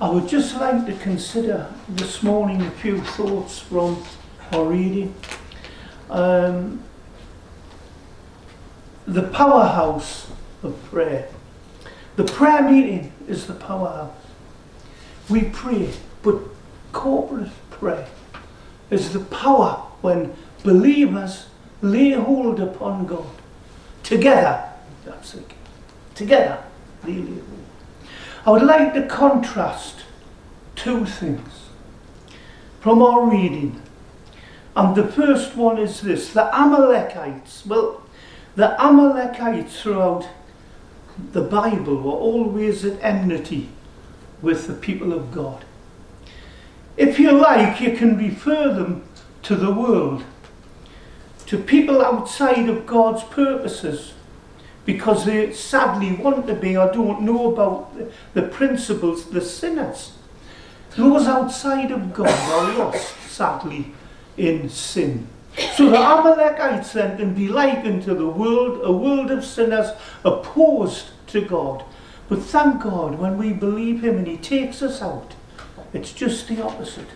I would just like to consider this morning a few thoughts from our reading. Um, the powerhouse of prayer. The prayer meeting is the powerhouse. We pray, but corporate prayer is the power when believers lay hold upon God. Together, that's it. Together, they lay hold. I would like to contrast two things from our reading. And the first one is this the Amalekites. Well, the Amalekites throughout the Bible were always at enmity with the people of God. If you like, you can refer them to the world, to people outside of God's purposes because they sadly want to be or don't know about the principles, the sinners. Those outside of God are lost, sadly, in sin. So the Amalekites then can be likened to the world, a world of sinners opposed to God. But thank God when we believe Him and He takes us out, it's just the opposite.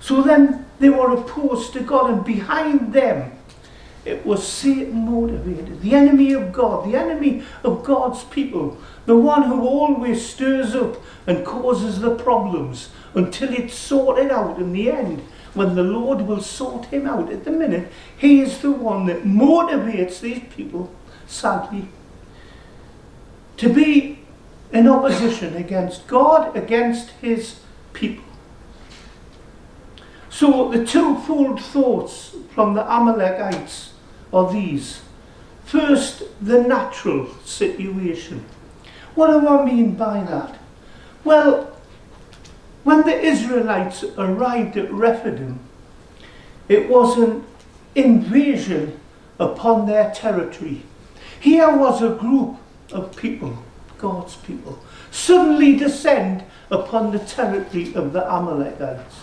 So then they were opposed to God, and behind them it was Satan motivated, the enemy of God, the enemy of God's people, the one who always stirs up and causes the problems until it's sorted out in the end. When the Lord will sort him out at the minute, he is the one that motivates these people, sadly, to be in opposition against God, against his people. So the twofold thoughts from the Amalekites are these. First, the natural situation. What do I mean by that? Well, when the Israelites arrived at Rephidim, it was an invasion upon their territory. Here was a group of people, God's people, suddenly descend upon the territory of the Amalekites.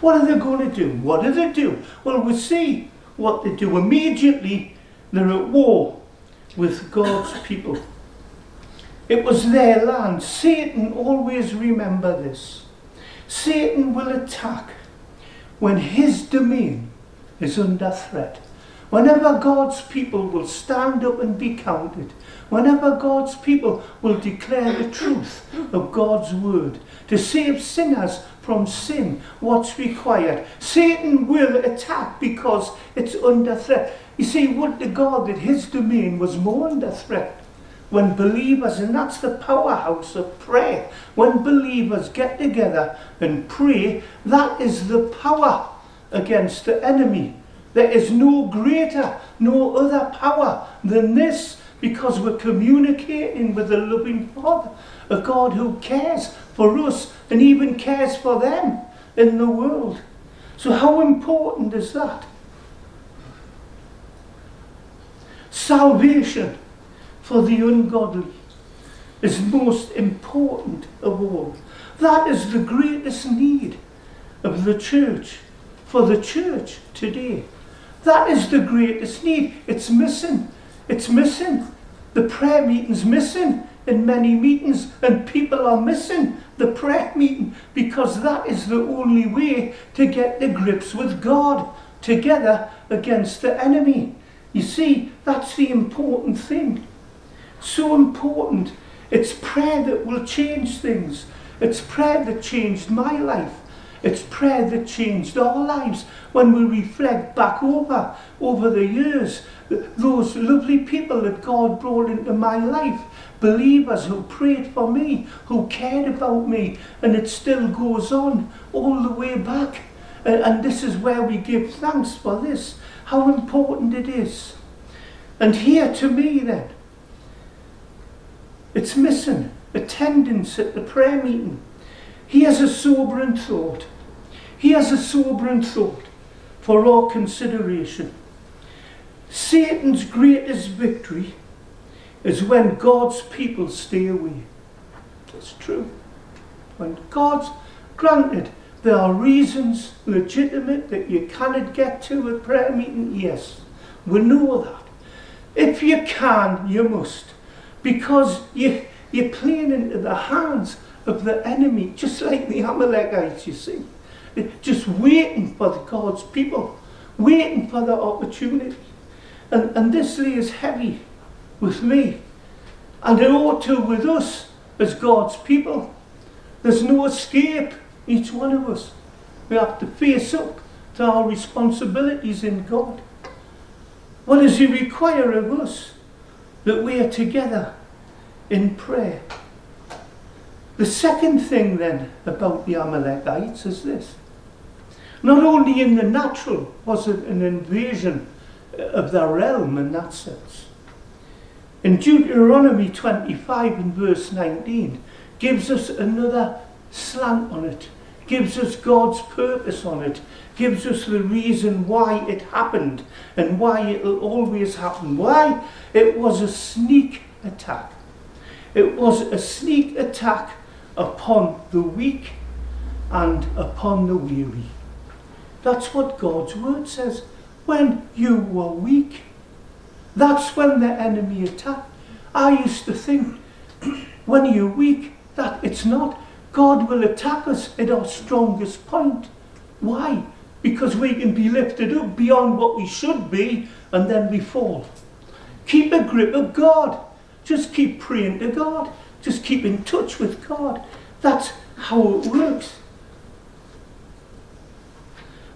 What are they going to do? What do they do? Well, we see what they do. Immediately, they're at war with God's people. It was their land. Satan, always remember this. Satan will attack when his domain is under threat. Whenever God's people will stand up and be counted, whenever God's people will declare the truth of God's word, to save sinners from sin, what's required. Satan will attack because it's under threat. You see, would to God that his domain was more under threat when believers, and that's the powerhouse of prayer, when believers get together and pray, that is the power against the enemy. There is no greater, no other power than this because we're communicating with the loving Father, a God who cares for us and even cares for them in the world. So, how important is that? Salvation for the ungodly is most important of all. That is the greatest need of the church, for the church today. That is the greatest need. It's missing. It's missing. The prayer meeting's missing in many meetings, and people are missing the prayer meeting because that is the only way to get the grips with God together against the enemy. You see, that's the important thing. So important. It's prayer that will change things. It's prayer that changed my life. It's prayer that changed our lives when we reflect back over over the years those lovely people that God brought into my life believers who prayed for me who cared about me and it still goes on all the way back and, this is where we give thanks for this how important it is and here to me then it's missing attendance at the prayer meeting Here's a sobering thought. Here's a sobering thought for our consideration. Satan's greatest victory is when God's people stay away. That's true. When God's granted, there are reasons legitimate that you cannot get to a prayer meeting. Yes, we know that. If you can, you must. Because you, you're playing into the hands of the enemy, just like the Amalekites, you see. Just waiting for God's people, waiting for the opportunity. And, and this lays heavy with me. And it ought to with us as God's people. There's no escape, each one of us. We have to face up to our responsibilities in God. What does He require of us? That we are together in prayer. The second thing then about the Amalekites is this. Not only in the natural was it an invasion of their realm in that sense. In Deuteronomy 25 and verse 19 gives us another slant on it, gives us God's purpose on it, gives us the reason why it happened and why it'll always happen. Why? It was a sneak attack. It was a sneak attack upon the weak and upon the weary. That's what God's word says. When you were weak, that's when the enemy attacked. I used to think when you're weak, that it's not. God will attack us at our strongest point. Why? Because we can be lifted up beyond what we should be and then we fall. Keep a grip of God. Just keep praying to God. Just keep in touch with God. That's how it works.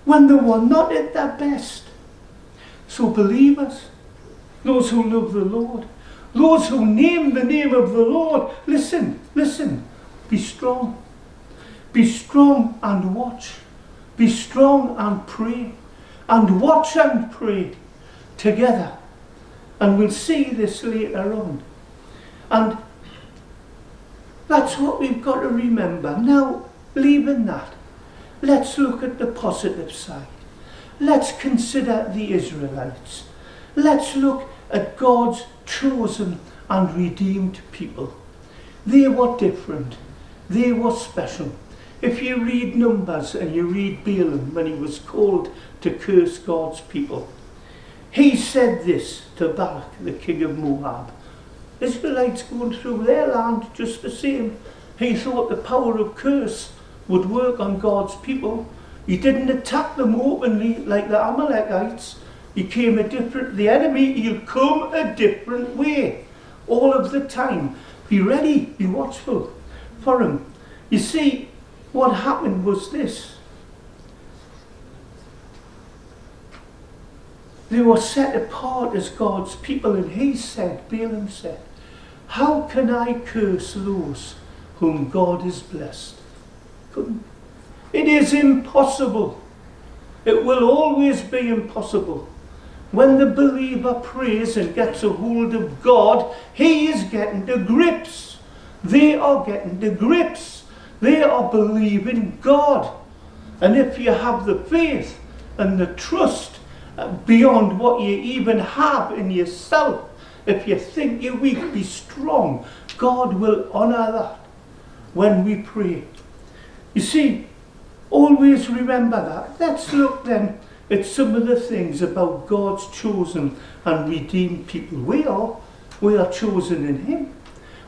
When they were not at their best. So believers, those who love the Lord, those who name the name of the Lord, listen, listen, be strong. Be strong and watch. Be strong and pray. And watch and pray together. And we'll see this later on. And that's what we've got to remember. Now, leaving that, let's look at the positive side. Let's consider the Israelites. Let's look at God's chosen and redeemed people. They were different. They were special. If you read Numbers and you read Balaam when he was called to curse God's people, he said this to Balak, the king of Moab. Israelites going through their land just the same. He thought the power of curse would work on God's people. He didn't attack them openly like the Amalekites. He came a different, the enemy, he'll come a different way all of the time. Be ready, be watchful for him. You see, what happened was this. They were set apart as God's people, and he said, Balaam said, How can I curse those whom God has blessed? Couldn't. It is impossible. It will always be impossible. When the believer prays and gets a hold of God, he is getting the grips. They are getting the grips. They are believing God. And if you have the faith and the trust uh, beyond what you even have in yourself, if you think you're weak, be strong. God will honour that when we pray. You see, always remember that. Let's look then it's some of the things about God's chosen and redeemed people. We are. We are chosen in Him.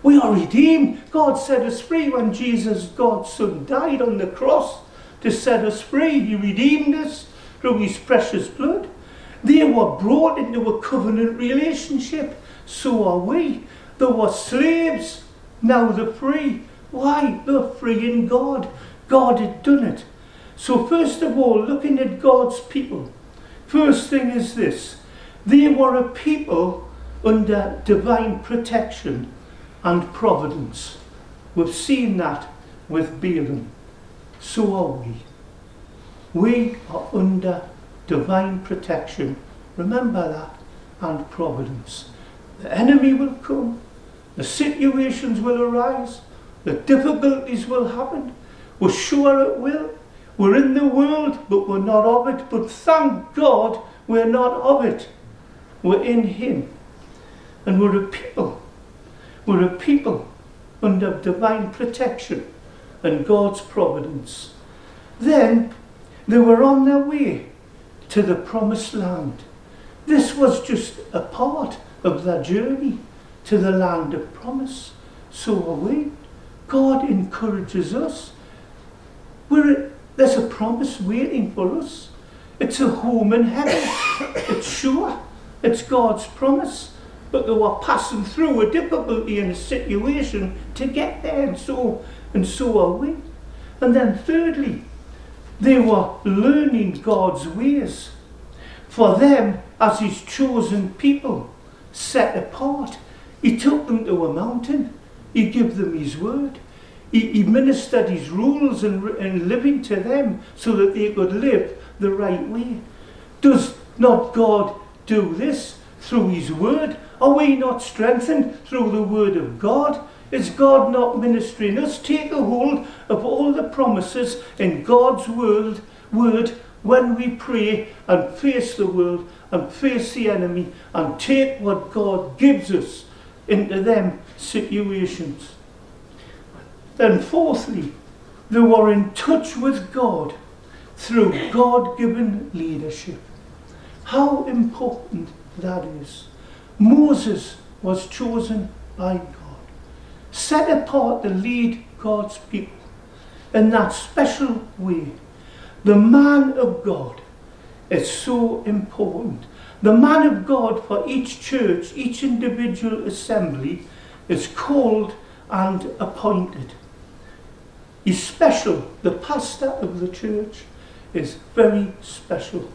We are redeemed. God set us free when Jesus, God's Son, died on the cross to set us free. He redeemed us through His precious blood. They were brought into a covenant relationship. So are we. They were slaves. Now they're free. Why? They're free in God. God had done it. So, first of all, looking at God's people, first thing is this they were a people under divine protection and providence. We've seen that with Balaam. So are we. We are under divine protection. Remember that. And providence. The enemy will come. The situations will arise. The difficulties will happen. We're sure it will. We're in the world, but we're not of it. But thank God we're not of it. We're in Him. And we're a people. We're a people under divine protection and God's providence. Then they were on their way to the promised land. This was just a part of their journey to the land of promise. so are we. God encourages us. We're, there's a promise waiting for us. It's a home in heaven. it's sure. It's God's promise. But they were passing through a difficulty and a situation to get there, and so and so are we. And then thirdly, they were learning God's ways. For them, as his chosen people, set apart, he took them to a mountain. He gave them his word. He, he ministered his rules and, and living to them so that they could live the right way. Does not God do this through his word? Are we not strengthened through the word of God? Is God not ministering us? Take a hold of all the promises in God's word, word when we pray and face the world and face the enemy and take what God gives us into them situations. Then, fourthly, they were in touch with God through God given leadership. How important that is. Moses was chosen by God, set apart to lead God's people in that special way. The man of God is so important. The man of God for each church, each individual assembly, is called and appointed. He's special. The pastor of the church is very special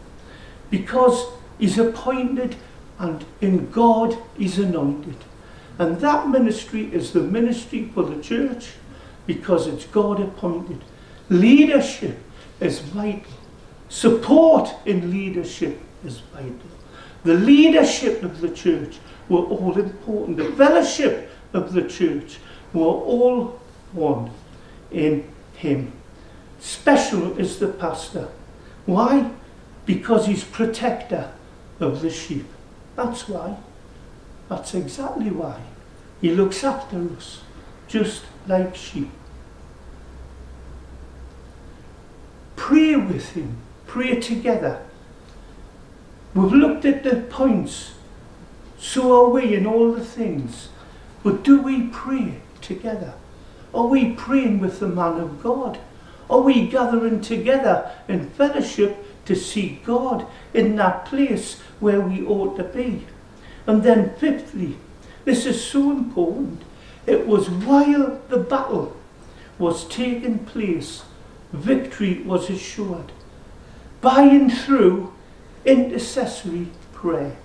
because he's appointed and in God he's anointed. And that ministry is the ministry for the church because it's God appointed. Leadership is vital. Support in leadership is vital. The leadership of the church were all important. The fellowship of the church were all one in him. Special is the pastor. Why? Because he's protector of the sheep. That's why. That's exactly why. He looks after us, just like sheep. Pray with him. Pray together. We've looked at the points. So are we in all the things. But do we pray together? Are we praying with the man of God? Are we gathering together in fellowship to see God in that place where we ought to be? And then, fifthly, this is so important. It was while the battle was taking place, victory was assured. By and through intercessory prayer.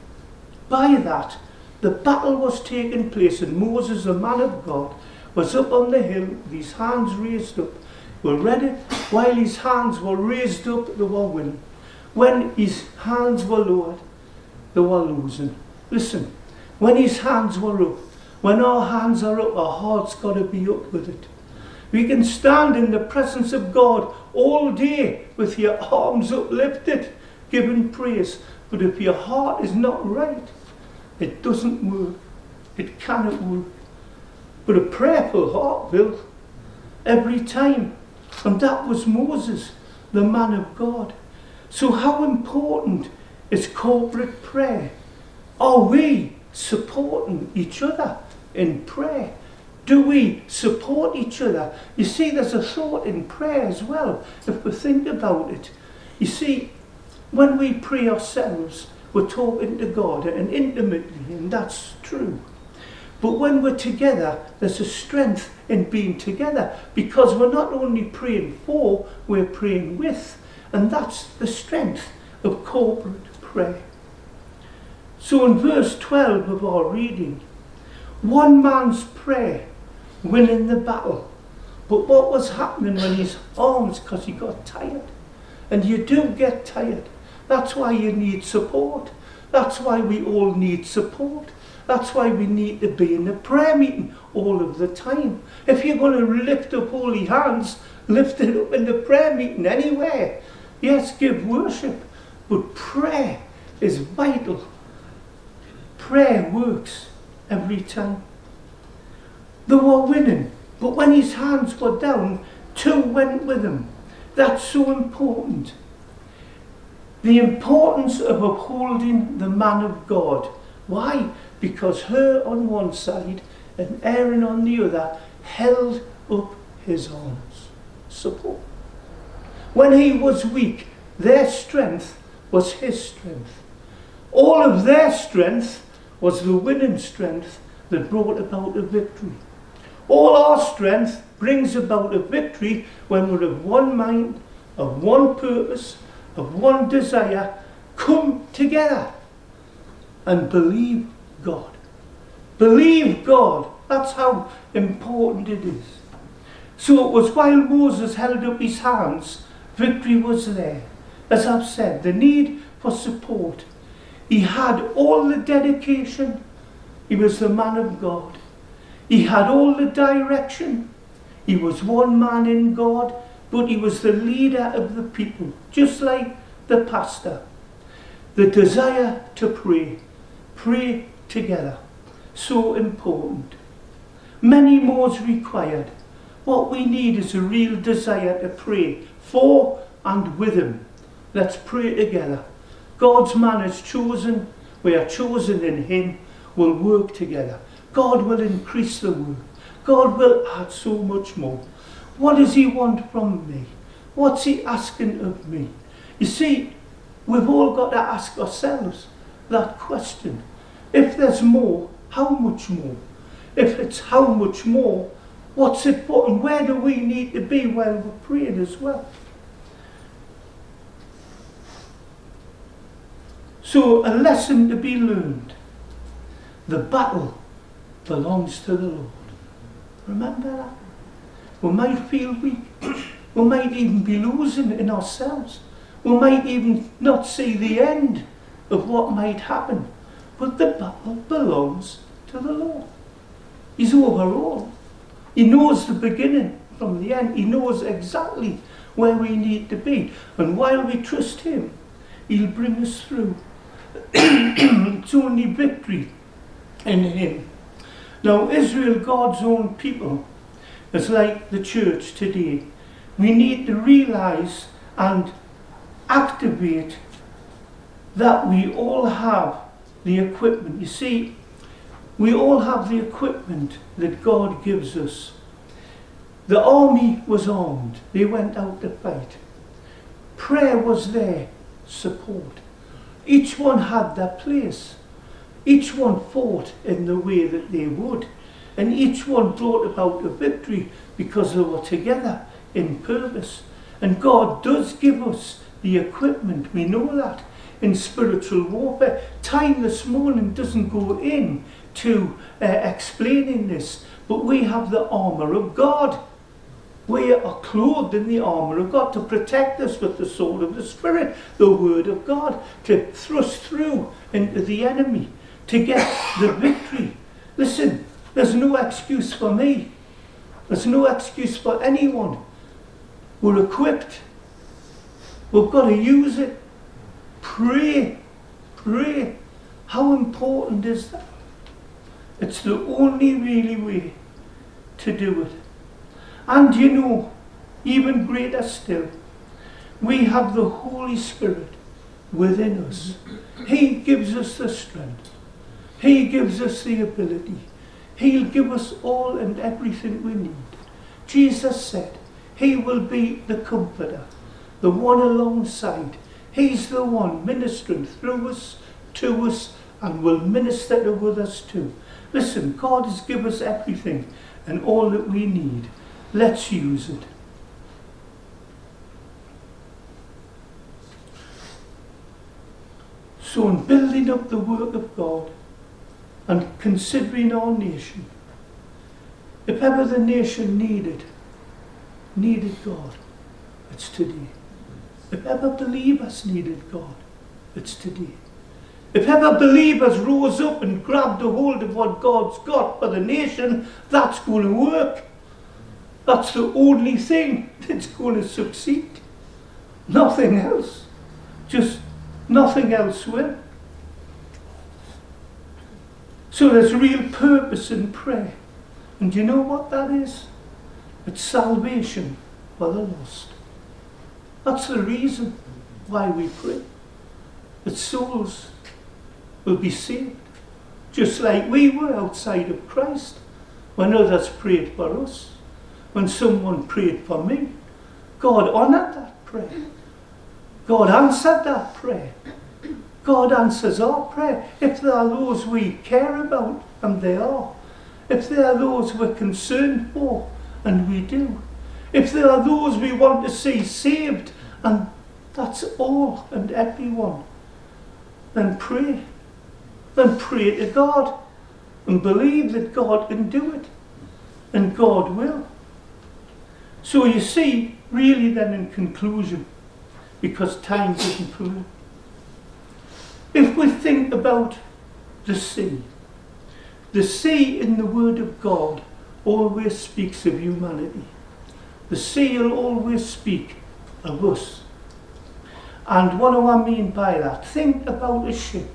By that, the battle was taking place, and Moses, the man of God, was up on the hill, his hands raised up, were ready. While his hands were raised up, they were winning. When his hands were lowered, they were losing. Listen, when his hands were up, when our hands are up, our heart's got to be up with it. We can stand in the presence of God all day with your arms uplifted, giving praise. But if your heart is not right, it doesn't work. It cannot work but a prayerful heart, Bill, every time. And that was Moses, the man of God. So, how important is corporate prayer? Are we supporting each other in prayer? Do we support each other? You see, there's a thought in prayer as well, if we think about it. You see, when we pray ourselves, we're talking to God and intimately, and that's true. But when we're together, there's a strength in being together because we're not only praying for, we're praying with. And that's the strength of corporate prayer. So in verse 12 of our reading, one man's prayer winning the battle. But what was happening when his arms, because he got tired? And you do get tired. That's why you need support. That's why we all need support. That's why we need to be in the prayer meeting all of the time. If you're going to lift up holy hands, lift it up in the prayer meeting anywhere. Yes, give worship, but prayer is vital. Prayer works every time. They were winning, but when his hands were down, two went with him. That's so important. The importance of upholding the man of God. Why? Because Hur on one side and Aaron on the other held up his arms. Support. When he was weak, their strength was his strength. All of their strength was the winning strength that brought about a victory. All our strength brings about a victory when we're of one mind, of one purpose, of one desire, come together and believe God. Believe God. That's how important it is. So it was while Moses held up his hands, victory was there. As I've said, the need for support. He had all the dedication. He was the man of God. He had all the direction. He was one man in God, but he was the leader of the people, just like the pastor. The desire to pray, pray together, so important. Many more required. What we need is a real desire to pray for and with Him. Let's pray together. God's man is chosen. We are chosen in Him. We'll work together. God will increase the work. God will add so much more. What does He want from me? What's He asking of me? You see, we've all got to ask ourselves that question. If there's more, how much more? If it's how much more, what's it for? And where do we need to be while we're praying as well? So, a lesson to be learned. The battle belongs to the Lord. Remember that? We might feel weak. We might even be losing in ourselves. We might even not see the end of what might happen. But the battle belongs to the Lord. He's over all. He knows the beginning from the end. He knows exactly where we need to be. And while we trust Him, He'll bring us through. it's only victory in Him. Now, Israel, God's own people, is like the church today. We need to realize and activate that we all have the equipment. You see, we all have the equipment that God gives us. The army was armed, they went out to fight. Prayer was their support. Each one had their place. Each one fought in the way that they would. And each one brought about a victory because they were together in purpose. And God does give us the equipment, we know that, in spiritual warfare. Time this morning doesn't go in to uh, explaining this, but we have the armour of God. We are clothed in the armour of God to protect us with the sword of the Spirit, the Word of God, to thrust through into the enemy, to get the victory. Listen, there's no excuse for me. There's no excuse for anyone. We're equipped. We've got to use it. Pray. Pray. How important is that? It's the only really way to do it. And you know, even greater still, we have the Holy Spirit within us. He gives us the strength. He gives us the ability. He'll give us all and everything we need. Jesus said, He will be the comforter, the one alongside. He's the one ministering through us, to us, and will minister to others too. Listen, God has given us everything and all that we need. Let's use it. So, in building up the work of God and considering our nation, if ever the nation needed, needed God, it's today. If ever believers needed God, it's today. If ever believers rose up and grabbed a hold of what God's got for the nation, that's going to work. That's the only thing that's going to succeed. Nothing else. Just nothing else will. So there's real purpose in prayer. And do you know what that is? It's salvation for the lost. That's the reason why we pray. That souls will be saved. Just like we were outside of Christ. when others prayed for us, when someone prayed for me. God honoured that prayer. God answered that prayer. God answers our prayer. If there are those we care about, and they are. If there are those we're concerned for, and we do. If there are those we want to see saved, and that's all and everyone, then pray. Then pray to God and believe that God can do it. And God will. So you see, really then in conclusion, because time doesn't prove if we think about the sea, the sea in the Word of God always speaks of humanity. The sea will always speak of us. And what do I mean by that? Think about a ship.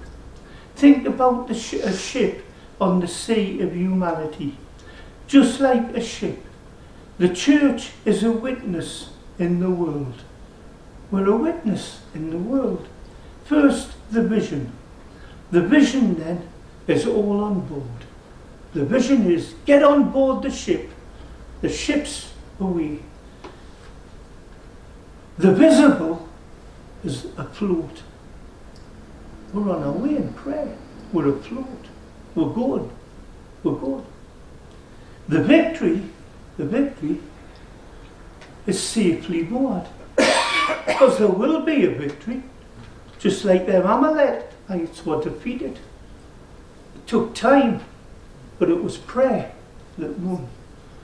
Think about sh- a ship on the sea of humanity. Just like a ship, the church is a witness in the world. We're a witness in the world. First, the vision. The vision then is all on board. The vision is get on board the ship. The ship's away. The visible is afloat. We're on our way in prayer. We're afloat. We're good. We're good. The victory, the victory is safely moored. because there will be a victory. Just like them Amalekites were defeated. It took time, but it was prayer that won.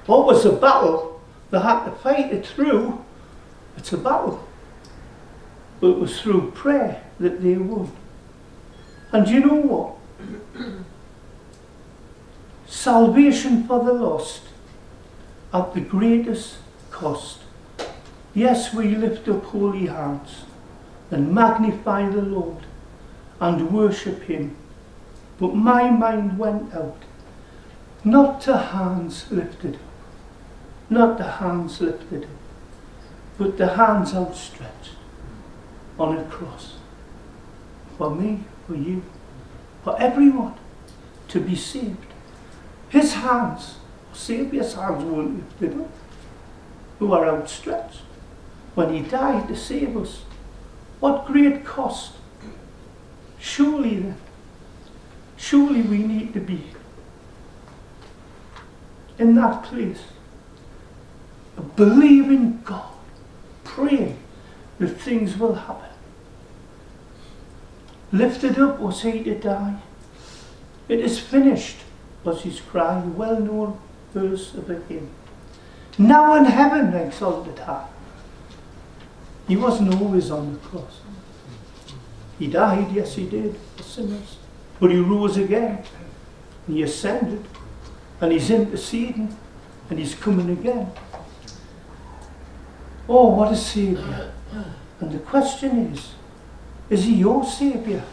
What was the battle? They had to fight it through. It's a battle. But it was through prayer that they won. And you know what? Salvation for the lost at the greatest cost. Yes, we lift up holy hands and magnify the Lord and worship Him. But my mind went out, not to hands lifted up, not to hands lifted up, but the hands outstretched on a cross. For me, for you, for everyone to be saved. His hands, Saviour's hands weren't lifted up, who are outstretched when He died to save us. What great cost. Surely then, surely we need to be in that place believing God, that things will happen. Lifted up was he to die. It is finished was his cry, well known verse of a hymn. Now in heaven exalted high he wasn't always on the cross. He died, yes, he did, for sinners. But he rose again. He ascended. And he's interceding. And he's coming again. Oh, what a Saviour. And the question is, is he your Saviour?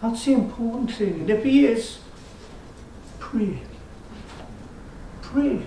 That's the important thing. And if he is, pray. Pray.